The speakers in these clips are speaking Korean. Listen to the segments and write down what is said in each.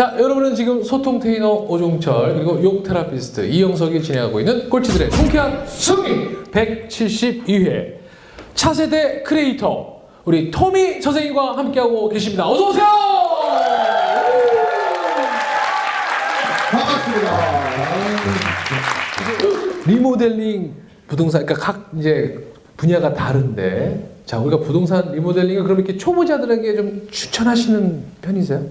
자, 여러분은 지금 소통테이너 오종철 그리고 욕 therapist 이영석이 진행하고 있는 꼴찌들의 통쾌한 승리 172회 차세대 크리에이터 우리 토미 선생님과 함께하고 계십니다. 어서 오세요. 반갑습니다. 리모델링 부동산 그러니까 각 이제 분야가 다른데 자 우리가 부동산 리모델링을 그럼 이렇게 초보자들에게 좀 추천하시는 편이세요?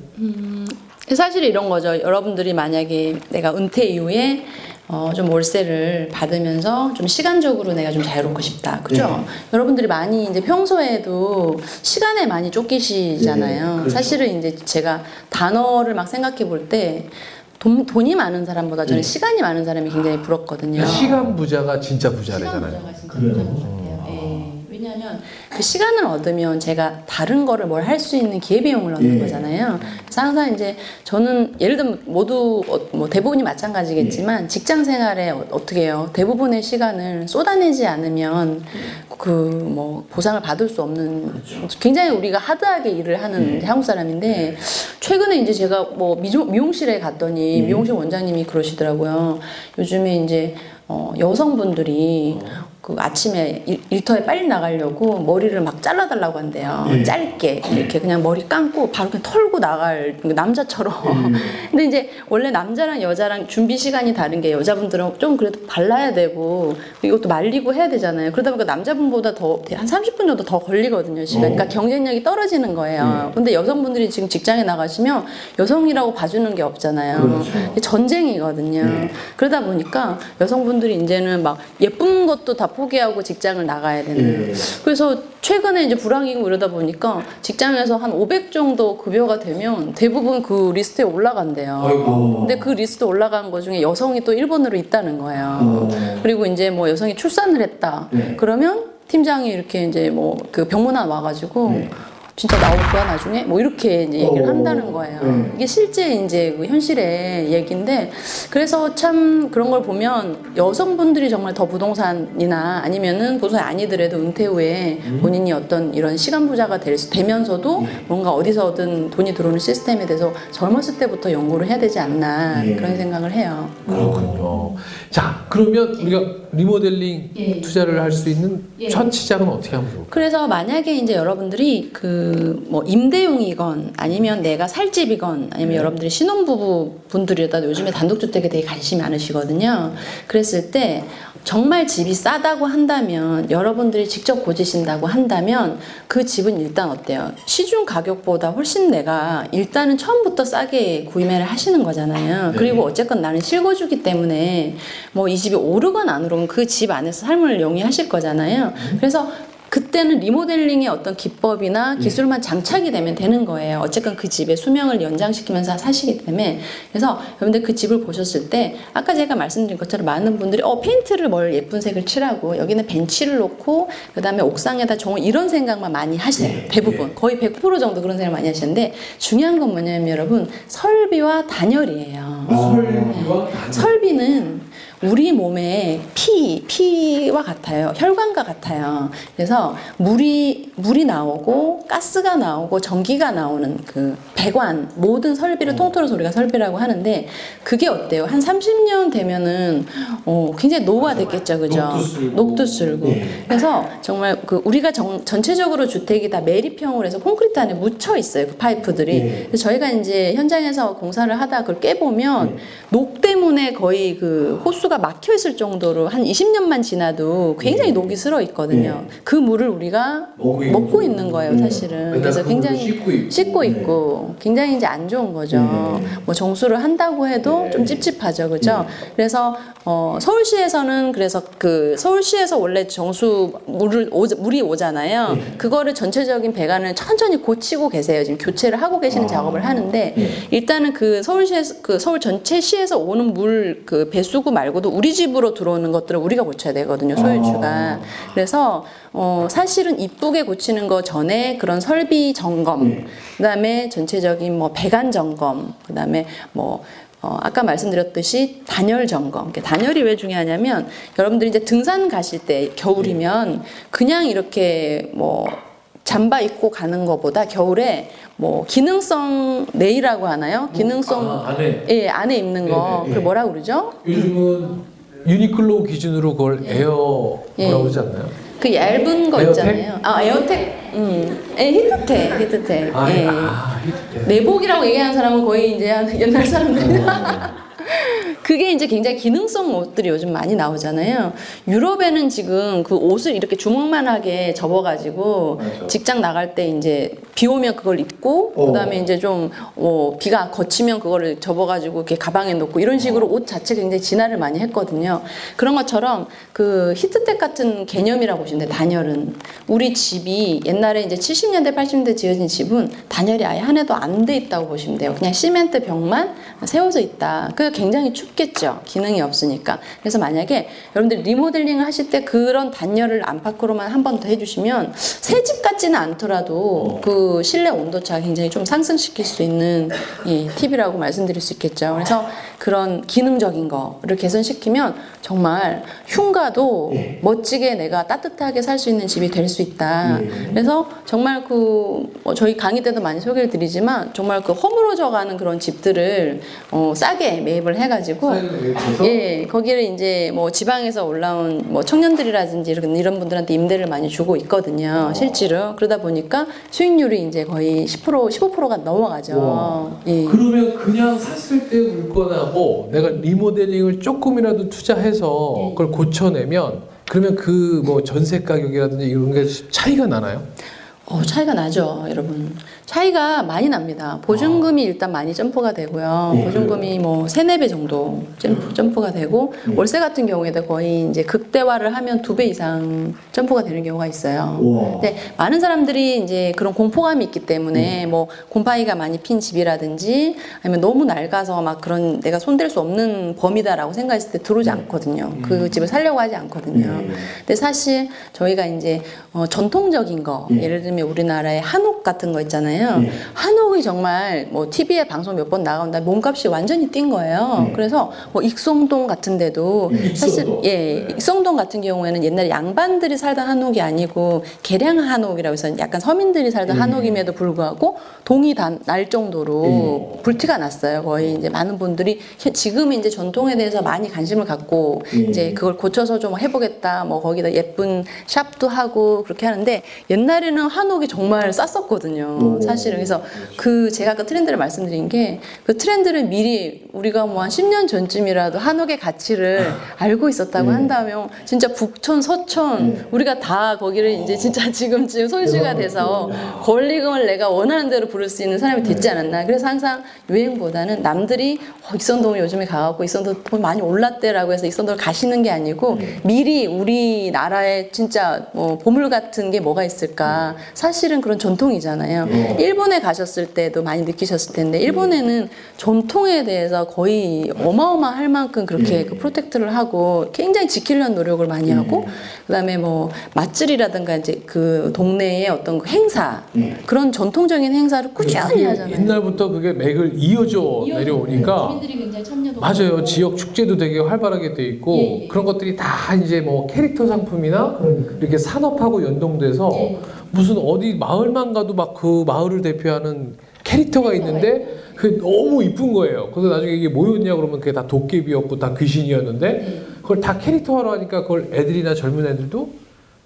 사실 이런 거죠. 여러분들이 만약에 내가 은퇴 이후에 어, 좀 월세를 받으면서 좀 시간적으로 내가 좀 자유롭고 싶다. 그죠? 여러분들이 많이 이제 평소에도 시간에 많이 쫓기시잖아요. 네, 그렇죠. 사실은 이제 제가 단어를 막 생각해 볼 때 돈, 돈이 많은 사람보다 저는 네. 시간이 많은 사람이 굉장히 부럽거든요. 시간 부자가 진짜 시간 부자래잖아요. 부자가 진짜 같아요. 예. 왜냐하면 그 시간을 얻으면 제가 다른 거를 뭘 할 수 있는 기회비용을 얻는 예. 거잖아요. 그래서 항상 이제 저는 예를 들면 모두 어, 뭐 대부분이 마찬가지겠지만 직장 생활에 어, 어떻게 해요? 대부분의 시간을 쏟아내지 않으면 그 뭐 보상을 받을 수 없는 굉장히 우리가 하드하게 일을 하는 한국 사람인데 최근에 이제 제가 뭐 미용, 미용 실에 갔더니 미용실 원장님이 그러시더라고요. 요즘에 이제 어, 여성분들이 그 아침에 일, 일터에 빨리 나가려고 머리를 막 잘라달라고 한대요. 예. 짧게 이렇게 그냥 머리 감고 바로 그냥 털고 나갈 그 남자처럼. 근데 이제 원래 남자랑 여자랑 준비 시간이 다른 게 여자분들은 좀 그래도 발라야 되고 이것도 말리고 해야 되잖아요. 그러다 보니까 남자분보다 더 한 30분 정도 더 걸리거든요. 시간. 그러니까 경쟁력이 떨어지는 거예요. 근데 여성분들이 지금 직장에 나가시면 여성이라고 봐주는 게 없잖아요. 그렇죠. 전쟁이거든요. 네. 그러다 보니까 여성분들이 이제는 막 예쁜 것도 다 포기하고 직장을 나가야 되는. 네. 그래서 최근에 이제 불황이고 이러다 보니까 직장에서 한 500 정도 급여가 되면 대부분 그 리스트에 올라간대요. 아이고. 근데 그 리스트 올라간 것 중에 여성이 또 1번으로 있다는 거예요. 어. 그리고 이제 뭐 여성이 출산을 했다. 네. 그러면 팀장이 이렇게 이제 뭐 그 병문안 와가지고 네. 진짜 나올 거야 나중에 뭐 이렇게 이제 얘기를 어. 한다는 거예요. 네. 이게 실제 이제 그 현실의 얘기인데 그래서 참 그런 걸 보면 여성분들이 정말 더 부동산이나 아니면은 부동산 아니더라도 은퇴 후에 음. 본인이 어떤 이런 시간 부자가 될 수- 되면서도 네. 뭔가 어디서든 돈이 들어오는 시스템에 대해서 젊었을 때부터 연구를 해야 되지 않나 네. 그런 생각을 해요. 그렇군요. 자, 그러면 우리가 리모델링 예. 투자를 할 수 있는 예. 첫 시작은 어떻게 하면 좋을까요? 그래서 만약에 이제 여러분들이 그뭐 임대용이건 아니면 내가 살 집이건 아니면 여러분들이 신혼부부 분들이다 요즘에 단독주택에 되게 관심이 많으시거든요. 그랬을 때 정말 집이 싸다고 한다면 여러분들이 직접 고지신다고 한다면 그 집은 일단 어때요? 시중 가격보다 훨씬 내가 일단은 처음부터 싸게 구매를 하시는 거잖아요. 그리고 어쨌건 나는 실거주기 때문에 뭐 이 집이 오르건 안 오르건 그 집 안에서 삶을 영위하실 거잖아요. 그래서 그때는 리모델링의 어떤 기법이나 기술만 장착이 되면 되는 거예요. 어쨌건 그 집의 수명을 연장시키면서 사시기 때문에. 그래서 여러분들 그 집을 보셨을 때, 아까 제가 말씀드린 것처럼 많은 분들이, 어, 페인트를 뭘 예쁜 색을 칠하고, 여기는 벤치를 놓고, 그 다음에 옥상에다 정원, 이런 생각만 많이 하세요. 대부분. 거의 100% 정도 그런 생각 많이 하시는데, 중요한 건 뭐냐면 여러분, 설비와 단열이에요. 설비와 설비는 우리 몸의 피, 피와 같아요. 혈관과 같아요. 그래서 물이, 물이 나오고, 가스가 나오고, 전기가 나오는 그 배관, 모든 설비를 통틀어서 우리가 설비라고 하는데, 그게 어때요? 한 30년 되면은, 어, 굉장히 노후화됐겠죠. 그죠? 녹도 쓸고. 네. 그래서 정말 그 우리가 정- 전체적으로 주택이 다 매립형으로 해서 콘크리트 안에 묻혀 있어요. 그 파이프들이. 네. 그래서 저희가 이제 현장에서 공사를 하다 그걸 깨보면 녹 때문에 거의 그 호수 가 막혀 있을 정도로 한 20년만 지나도 굉장히 녹이 슬어 있거든요. 그 물을 우리가 먹고 있는 거예요, 사실은. 맨날 그래서 그 굉장히 씻고 있고. 씻고 네. 있고 굉장히 이제 안 좋은 거죠. 뭐 정수를 한다고 해도 네. 좀 찝찝하죠, 그죠? 그래서 어, 서울시에서는 그래서 그 서울시에서 원래 정수 물을 오, 물이 오잖아요. 네. 그거를 전체적인 배관을 천천히 고치고 계세요. 지금 교체를 하고 계시는 아. 작업을 하는데 네. 일단은 그 서울시에서 그 서울 전체 시에서 오는 물 그 배수구 말고 도 우리 집으로 들어오는 것들을 우리가 고쳐야 되거든요. 소유주가. 아. 그래서 어, 사실은 이쁘게 고치는 거 전에 그런 설비 점검, 네. 그다음에 전체적인 뭐 배관 점검, 그다음에 뭐 어, 아까 말씀드렸듯이 단열 점검. 단열이 왜 중요하냐면 여러분들이 이제 등산 가실 때 겨울이면 그냥 이렇게 뭐 잠바 입고 가는 것보다 겨울에 뭐 기능성 네일이라고 하나요? 기능성 아, 안에. 예 안에 입는 거 네네, 그걸 예. 뭐라 그러죠? 요즘은 유니클로 기준으로 그걸 에어 예. 뭐라고 그러지 않나요? 그 얇은 거 에어텍? 있잖아요. 아 에어텍, 음, 예, 히트텍, 히트텍. 아, 예. 아, 히트. 내복이라고 얘기하는 사람은 거의 이제 한 옛날 사람들이다. 어. 그게 이제 굉장히 기능성 옷들이 요즘 많이 나오잖아요. 유럽에는 지금 그 옷을 이렇게 주먹만하게 접어가지고. 직장 나갈 때 이제 비 오면 그걸 입고 어. 그다음에 이제 좀 어, 비가 거치면 그거를 접어가지고 이렇게 가방에 넣고 이런 식으로 옷 자체 굉장히 진화를 많이 했거든요. 그런 것처럼 그 히트텍 같은 개념이라고 보시면 돼요. 단열은 우리 집이 옛날에 이제 70년대 80년대 지어진 집은 단열이 아예 한 해도 안 돼 있다고 보시면 돼요. 그냥 시멘트 벽만 세워져 있다. 그 굉장히 춥겠죠. 기능이 없으니까. 그래서 만약에 여러분들 리모델링을 하실 때 그런 단열을 안팎으로만 한 번 더 해주시면 새 집 같지는 않더라도 그 실내 온도차 굉장히 좀 상승시킬 수 있는 예, 팁이라고 말씀드릴 수 있겠죠. 그래서 그런 기능적인 거를 개선시키면 정말 흉가도 멋지게 내가 따뜻하게 살 수 있는 집이 될 수 있다. 그래서 정말 그 어, 저희 강의 때도 많이 소개를 드리지만 정말 그 허물어져 가는 그런 집들을 어, 싸게 매입을 해가지고 예, 거기를 이제 뭐 지방에서 올라온 뭐 청년들이라든지 이런, 이런 분들한테 임대를 많이 주고 있거든요. 실제로. 그러다 보니까 수익률이 이제 거의 10% 15%가 넘어가죠. 예. 그러면 그냥 샀을 때 물건하고 내가 리모델링을 조금이라도 투자해서 네. 그걸 고쳐내면 그러면 그 뭐 전세 가격이라든지 이런 게 차이가 나나요? 어, 차이가 나죠, 여러분. 차이가 많이 납니다. 보증금이 일단 많이 점프가 되고요. 보증금이 뭐 세네 배 정도 점프, 점프가 되고 월세 같은 경우에도 거의 이제 극대화를 하면 두 배 이상 점프가 되는 경우가 있어요. 우와. 근데 많은 사람들이 이제 그런 공포감이 있기 때문에 뭐 곰팡이가 많이 핀 집이라든지 아니면 너무 낡아서 막 그런 내가 손댈 수 없는 범위다라고 생각했을 때 들어오지 않거든요. 그 집을 살려고 하지 않거든요. 근데 사실 저희가 이제 어, 전통적인 거 예를 들면 우리나라의 한옥 같은 거 있잖아요. 한옥이 정말 뭐 TV에 방송 몇 번 나간다 몸값이 완전히 뛴 거예요. 그래서 뭐 익송동 같은 데도 사실 익송동. 예, 익성동 같은 경우에는 옛날에 양반들이 살던 한옥이 아니고 계량 한옥이라고 해서 약간 서민들이 살던 한옥임에도 불구하고 동이 다 날 정도로 불티가 났어요. 거의 이제 많은 분들이 현- 지금 이제 전통에 대해서 많이 관심을 갖고 이제 그걸 고쳐서 좀 해보겠다. 뭐 거기다 예쁜 샵도 하고 그렇게 하는데 옛날에는 한옥이 정말 쌌었거든요. 사실은. 그래서 그 제가 아까 트렌드를 말씀드린 게 그 트렌드를 미리 우리가 뭐 한 10년 전쯤이라도 한옥의 가치를 알고 있었다고 한다면 진짜 북촌, 서촌 우리가 다 거기를 이제 진짜 지금쯤 손실가 돼서 권리금을 내가 원하는 대로 부를 수 있는 사람이 됐지 않았나. 그래서 항상 유행보다는 남들이 어, 익선동 요즘에 가갖고 익선동 돈 많이 올랐대라고 해서 익선동을 가시는 게 아니고 미리 우리나라에 진짜 뭐 보물 같은 게 뭐가 있을까. 사실은 그런 전통이잖아요. 일본에 가셨을 때도 많이 느끼셨을 텐데 일본에는 전통에 대해서 거의 어마어마할 만큼 그렇게 그 프로텍트를 하고 굉장히 지키려는 노력을 많이 하고 그다음에 뭐 맛집이라든가 이제 그 동네의 어떤 그 행사 그런 전통적인 행사를 꾸준히 하잖아요. 옛날부터 그게 맥을 이어져 내려오니까 주민들이 굉장히 참여도 맞아요. 지역 축제도 되게 활발하게 돼 있고 예, 예. 그런 것들이 다 이제 뭐 캐릭터 상품이나 이렇게 산업하고 연동돼서 예. 무슨 어디 마을만 가도 막 그 마을을 대표하는 캐릭터가 있는데 그게 너무 이쁜 거예요. 그래서 나중에 이게 뭐였냐 그러면 그게 다 도깨비였고 다 귀신이었는데 예. 그걸 다 캐릭터화로 하니까 그걸 애들이나 젊은 애들도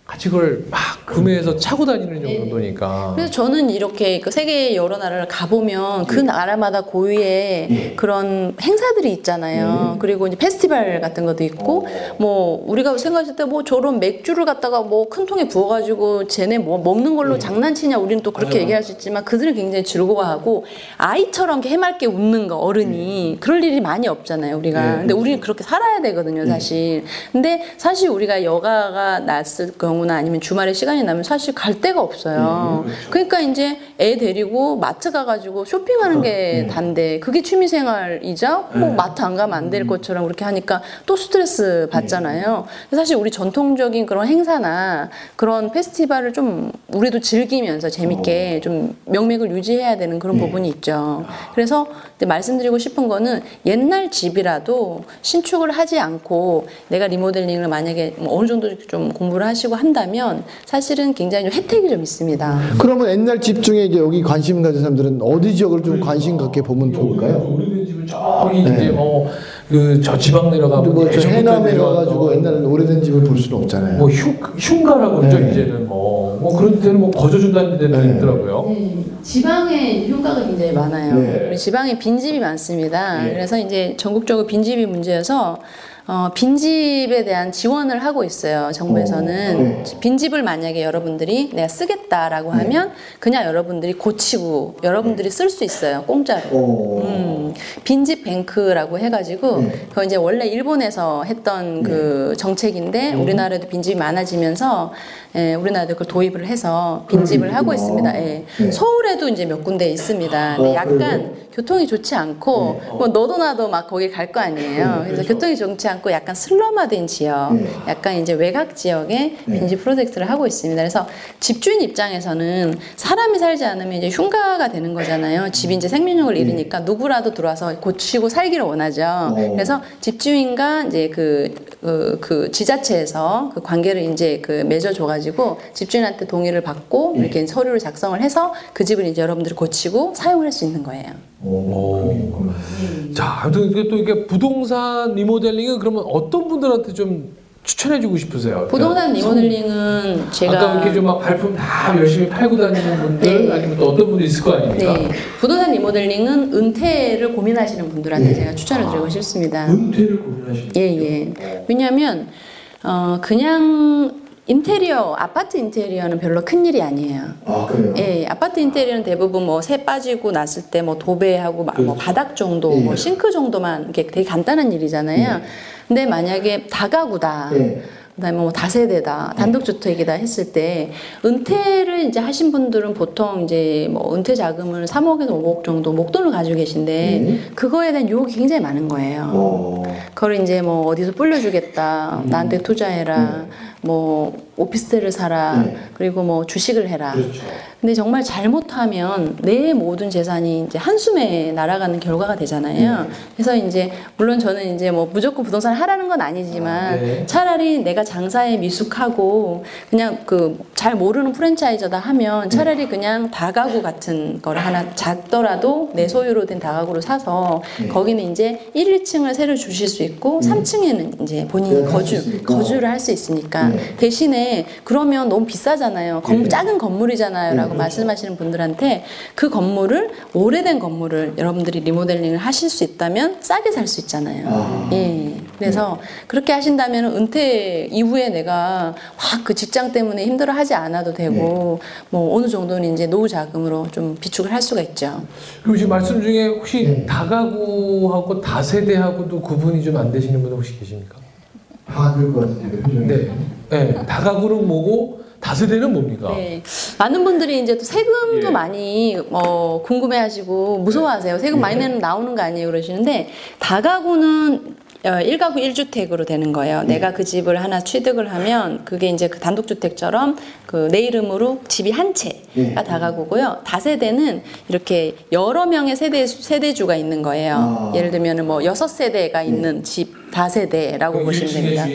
같이 그걸 막 구매해서 차고 다니는 정도니까. 그래서 저는 이렇게 그 세계 여러 나라를 가보면 그 나라마다 고유의 그런 행사들이 있잖아요. 그리고 이제 페스티벌 같은 것도 있고, 뭐 우리가 생각했을 때 뭐 저런 맥주를 갖다가 뭐 큰 통에 부어가지고 쟤네 뭐 먹는 걸로 장난치냐 우리는 또 그렇게 얘기할 수 있지만 그들은 굉장히 즐거워하고 아이처럼 해맑게 웃는 거 어른이 그럴 일이 많이 없잖아요 우리가. 근데 우리는 그렇게 살아야 되거든요 사실. 근데 사실 우리가 여가가 났을 경우 나 아니면 주말에 시간이 나면 사실 갈 데가 없어요. 그러니까 이제 애 데리고 마트 가가지고 쇼핑하는 게 단데. 그게 취미생활이자 뭐 마트 안 가면 안 될 것처럼 그렇게 하니까 또 스트레스 받잖아요. 그래서 사실 우리 전통적인 그런 행사나 그런 페스티벌을 좀 우리도 즐기면서 재밌게 좀 명맥을 유지해야 되는 그런 부분이 있죠. 그래서 이제 말씀드리고 싶은 거는 옛날 집이라도 신축을 하지 않고 내가 리모델링을 만약에 뭐 어느 정도 좀 공부를 하시고 한다면 사실은 굉장히 좀 혜택이 좀 있습니다. 그러면 옛날 집 중에 이제 여기 관심 가진 사람들은 어디 지역을 좀 관심 갖게 보면 좋을까요? 오래된 집은 저기 이제 뭐 그 저 지방 내려가면 예전부터 해남에 가가지고 옛날 오래된 집을 볼 수는 없잖아요. 뭐 흉, 흉가라고 그러죠 네. 이제는 뭐, 뭐 그런 데는 뭐 거저준다는 데도 네. 있더라고요. 네, 지방에 휴가가 굉장히 많아요. 네. 지방에 빈집이 많습니다. 네. 그래서 이제 전국적으로 빈집이 문제여서 어, 빈집에 대한 지원을 하고 있어요. 정부에서는 어, 네. 빈집을 만약에 여러분들이 내가 쓰겠다라고 하면 그냥 여러분들이 고치고 여러분들이 쓸 수 있어요. 공짜로. 어. 음, 빈집 뱅크라고 해가지고 네. 그거 이제 원래 일본에서 했던 그 정책인데 우리나라도 빈집이 많아지면서 예, 우리나라도 그걸 도입을 해서 빈집을. 하고 있습니다. 예. 네. 서울에도 이제 몇 군데 있습니다. 근데 어, 약간 그래요? 교통이 좋지 않고 뭐 너도 나도 막 거기 갈 거 아니에요. 그래서 교통이 좋지 않고 약간 슬럼화된 지역, 네. 약간 이제 외곽 지역에 네. 빈집 프로젝트를 하고 있습니다. 그래서 집주인 입장에서는 사람이 살지 않으면 이제 흉가가 되는 거잖아요. 집이 이제 생명력을 잃으니까 누구라도 들어와서 고치고 살기를 원하죠. 어. 그래서 집주인과 이제 그, 그, 그 지자체에서 그 관계를 이제 그 맺어줘가지고 집주인한테 동의를 받고 이렇게 서류를 작성을 해서 그 집을 이제 여러분들이 고치고 사용할 수 있는 거예요. 오. 자, 아무튼 이게 또 이게 부동산 리모델링은 그러면 어떤 분들한테 좀 추천해주고 싶으세요? 부동산 그러니까 리모델링은 제가 아까 이렇게 좀 막 발품 다 열심히 팔고 다니는 분들 네. 아니면 또 어떤 분이 있을 거 아닙니까? 네, 부동산 리모델링은 은퇴를 고민하시는 분들한테 네. 제가 추천을 드리고 싶습니다. 은퇴를 고민하시는 예, 예. 왜냐하면 어, 그냥 인테리어 아파트 인테리어는 별로 큰 일이 아니에요. 아 그래요? 예, 아파트 인테리어는 대부분 뭐 새 빠지고 났을 때 뭐 도배하고 마- 뭐 그렇죠. 바닥 정도, 예. 뭐 싱크 정도만 이게 되게 간단한 일이잖아요. 근데 만약에 다가구다. 예. 그다음에 뭐 다세대다, 단독주택이다 했을 때 은퇴를 이제 하신 분들은 보통 이제 뭐 은퇴 자금을 3억에서 5억 정도 목돈을 가지고 계신데 네. 그거에 대한 유혹이 굉장히 많은 거예요. 어. 그걸 이제 뭐 어디서 불려주겠다, 나한테 투자해라, 뭐 오피스텔을 사라, 네. 그리고 뭐 주식을 해라. 그렇죠. 근데 정말 잘못하면 내 모든 재산이 이제 한숨에 날아가는 결과가 되잖아요. 그래서 이제 물론 저는 이제 뭐 무조건 부동산을 하라는 건 아니지만 아, 네. 차라리 내가 장사에 미숙하고 그냥 그 잘 모르는 프랜차이저다 하면 차라리 그냥 다가구 같은 걸 하나 작더라도 내 소유로 된 다가구를 사서 거기는 이제 1, 2층을 새로 주실 수 있고 3층에는 이제 본인이 거주. 거주를 할 수 있으니까 네. 대신에 그러면 너무 비싸잖아요. 건- 네. 작은 건물이잖아요라고 말씀하시는 분들한테 그 건물을 오래된 건물을 여러분들이 리모델링을 하실 수 있다면 싸게 살 수 있잖아요. 아. 예. 그래서 그렇게 하신다면 은퇴 이후에 내가 확 그 직장 때문에 힘들어하지 않아도 되고 뭐 어느 정도는 이제 노후 자금으로 좀 비축을 할 수가 있죠. 그리고 지금 말씀 중에 혹시 네. 다가구하고 다세대하고도 구분이 좀 안 되시는 분 혹시 계십니까? 다안될것 같은데 표정이. 네. 네. 다가구는 뭐고 다세대는 뭡니까? 네. 많은 분들이 이제 또 세금도 예. 많이 어, 궁금해하시고 무서워하세요. 세금 많이 내면 나오는 거 아니에요 그러시는데 다가구는 어, 1가구 1주택으로 되는 거예요. 내가 그 집을 하나 취득을 하면 그게 이제 그 단독주택처럼 그 내 이름으로 집이 한 채가 예. 다가구고요. 다세대는 이렇게 여러 명의 세대 세대주가 있는 거예요. 아. 예를 들면 뭐 여섯 세대가 있는 집 다세대라고 보시면 됩니다.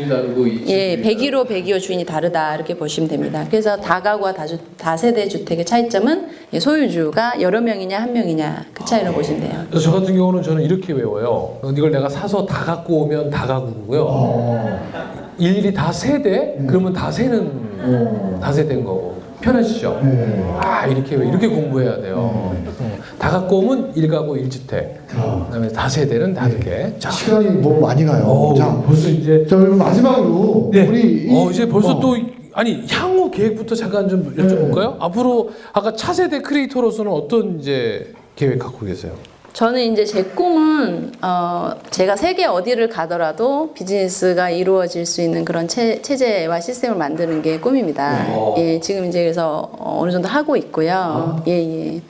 예, 주인 101호, 102호 주인이 다르다 이렇게 보시면 됩니다. 그래서 다가구와 다주, 다세대 주택의 차이점은 예, 소유주가 여러 명이냐 한 명이냐 그 차이로 보시면 돼요. 그래서 저 같은 경우는 저는 이렇게 외워요. 이걸 내가 사서 다 갖고 오면 다 가구고요. 어. 일일이 다 세대? 그러면 다 세는 어. 다 세대인 거고. 편하시죠? 네. 아 이렇게 왜 이렇게 공부해야 돼요. 어, 다 갖고 오면 일가구 일주택 자, 그다음에 다 세대는 다르게. 자, 시간이 너무 많이 가요. 어, 자, 벌써 이제 자 그럼 마지막으로 네. 우리 이- 어, 이제 벌써 어. 또 아니 향후 계획부터 잠깐 좀 여쭤볼까요? 앞으로 아까 차세대 크리에이터로서는 어떤 이제 계획 갖고 계세요? 저는 이제 제 꿈은 어, 제가 세계 어디를 가더라도 비즈니스가 이루어질 수 있는 그런 체, 체제와 시스템을 만드는 게 꿈입니다. 네. 예, 지금 이제 그래서 어, 어느 정도 하고 있고요. 예, 예.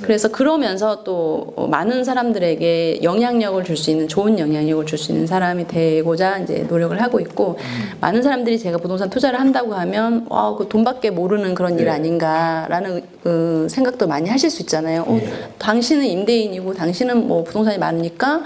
그래서 그러면서 또 많은 사람들에게 영향력을 줄 수 있는 좋은 영향력을 줄 수 있는 사람이 되고자 이제 노력을 하고 있고 많은 사람들이 제가 부동산 투자를 한다고 하면 와, 그 돈밖에 모르는 그런 일 아닌가라는 어, 생각도 많이 하실 수 있잖아요. 어, 당신은 임대인이고 당신 당신은 뭐 부동산이 많으니까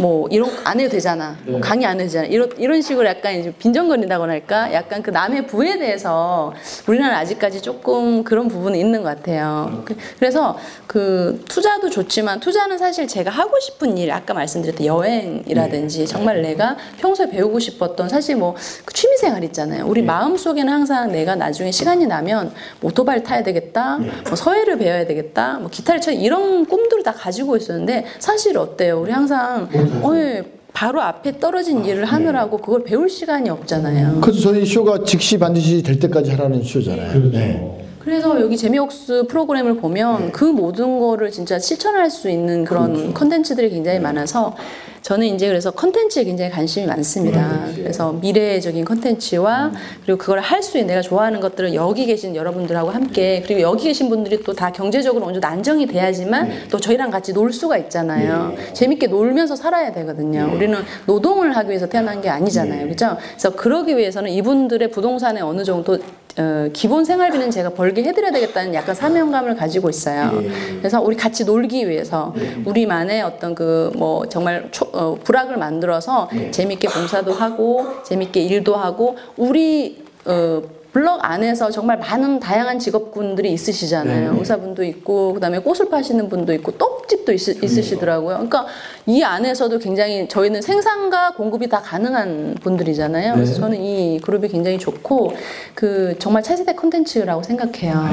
뭐 이런 거안 해도 되잖아. 뭐 강의 안 해도 되잖아. 이런 이런 식으로 약간 이제 빈정거린다고나 할까? 약간 그 남의 부에 대해서 우리나라 아직까지 조금 그런 부분이 있는 것 같아요. 그- 그래서 그 투자도 좋지만 투자는 사실 제가 하고 싶은 일 아까 말씀드렸던 여행이라든지 정말 내가 평소에 배우고 싶었던 사실 뭐 그 취미 생활 있잖아요. 우리 마음 속에는 항상 내가 나중에 시간이 나면 뭐 오토바이를 타야 되겠다, 뭐 서예를 배워야 되겠다, 뭐 기타를 쳐 이런 꿈들을 다 가지고 있었는데 사실 어때요? 우리 항상 어, 예, 바로 앞에 떨어진 일을 하느라고 그걸 배울 시간이 없잖아요. 그래서 저희 쇼가 즉시 반드시 될 때까지 하라는 쇼잖아요. 네. 그래서 여기 재미옥수 프로그램을 보면 그 모든 거를 진짜 실천할 수 있는 그런 컨텐츠들이 굉장히 많아서 저는 이제 그래서 컨텐츠에 굉장히 관심이 많습니다. 그래서 미래적인 컨텐츠와 그리고 그걸 할 수 있는 내가 좋아하는 것들을 여기 계신 여러분들하고 함께 그리고 여기 계신 분들이 또 다 경제적으로 어느 정도 안정이 돼야지만 또 저희랑 같이 놀 수가 있잖아요. 재밌게 놀면서 살아야 되거든요. 우리는 노동을 하기 위해서 태어난 게 아니잖아요. 그렇죠? 그래서 그러기 위해서는 이분들의 부동산에 어느 정도 어, 기본 생활비는 제가 벌게 해드려야 되겠다는 약간 사명감을 가지고 있어요. 그래서 우리 같이 놀기 위해서 우리만의 어떤 그 뭐 정말 초, 어, 부락을 만들어서 재밌게 봉사도 하고 재밌게 일도 하고 우리 어, 블럭 안에서 정말 많은 다양한 직업군들이 있으시잖아요. 의사분도 있고 그다음에 꽃을 파시는 분도 있고 떡집도 있, 있으시더라고요. 그러니까 이 안에서도 굉장히 저희는 생산과 공급이 다 가능한 분들이잖아요. 그래서 저는 이 그룹이 굉장히 좋고 그 정말 차세대 콘텐츠라고 생각해요.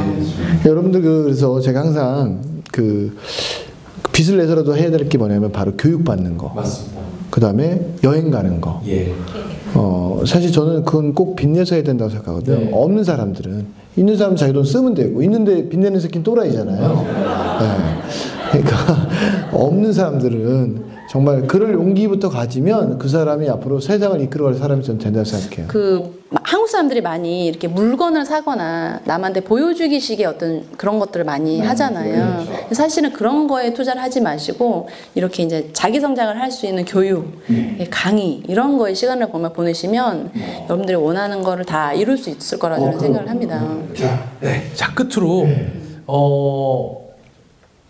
여러분들 그- 그래서 제가 항상 그 빚을 내서라도 해야 될 게 뭐냐면 바로 교육 받는 거. 맞습니다. 그 다음에 여행 가는 거. 예. 어, 사실 저는 그건 꼭 빚내서 해야 된다고 생각하거든요. 네. 없는 사람들은. 있는 사람은 자기 돈 쓰면 되고, 있는데 빚내는 새끼는 또라이잖아요. 네. 그러니까, 없는 사람들은 정말 그럴 용기부터 가지면 그 사람이 앞으로 세상을 이끌어갈 사람이 좀 된다고 생각해요. 그 마- 한국 사람들이 많이 이렇게 물건을 사거나 남한테 보여주기식의 어떤 그런 것들을 많이 하잖아요. 사실은 그런 거에 투자를 하지 마시고 이렇게 이제 자기 성장을 할 수 있는 교육, 강의 이런 거에 시간을 보면 보내시면 여러분들이 원하는 거를 다 이룰 수 있을 거라고 저는 생각을 합니다. 자, 네. 자 끝으로 어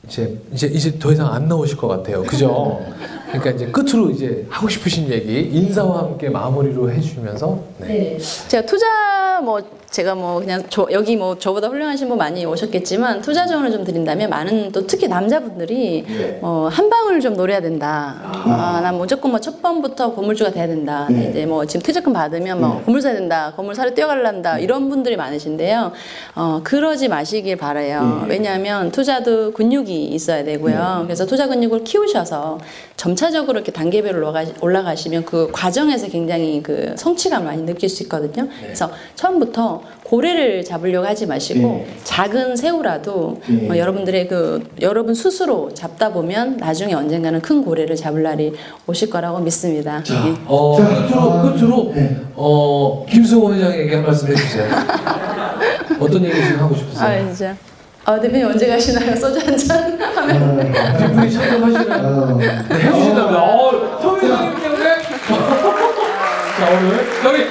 이제 이제 이제 더 이상 안 나오실 것 같아요. 그죠? 그러니까 이제 끝으로 이제 하고 싶으신 얘기 인사와 함께 마무리로 해주면서 네. 제가 투자 뭐 제가 뭐 그냥 저, 여기 뭐 저보다 훌륭하신 분 많이 오셨겠지만 투자 조언을 좀 드린다면 많은 또 특히 남자분들이 어, 한 방을 좀 노려야 된다. 아, 난 무조건 뭐 첫 번부터 건물주가 돼야 된다. 이제 뭐 지금 퇴직금 받으면 뭐 건물 사야 된다. 건물 사러 뛰어갈란다. 이런 분들이 많으신데요. 어, 그러지 마시길 바라요. 왜냐하면 투자도 근육이 있어야 되고요. 그래서 투자 근육을 키우셔서 점 차적으로 이렇게 단계별로 올라가- 올라가시면 그 과정에서 굉장히 그 성취감을 많이 느낄 수 있거든요. 그래서 처음부터 고래를 잡으려고 하지 마시고 작은 새우라도 어, 여러분들의 그 여러분 스스로 잡다 보면 나중에 언젠가는 큰 고래를 잡을 날이 오실 거라고 믿습니다. 예. 어 끝으로 끝으로 어 김승호 회장에게 한 말씀 해주세요. 어떤 얘기 지금 하고 싶으세요? 아 진짜. 아 대표님 언제 가시나요? 소주 한 잔 하면. 뒷분이 참석하시나요? 네, 해주신다면 어 토미 회장님 때문에 자 오늘 여기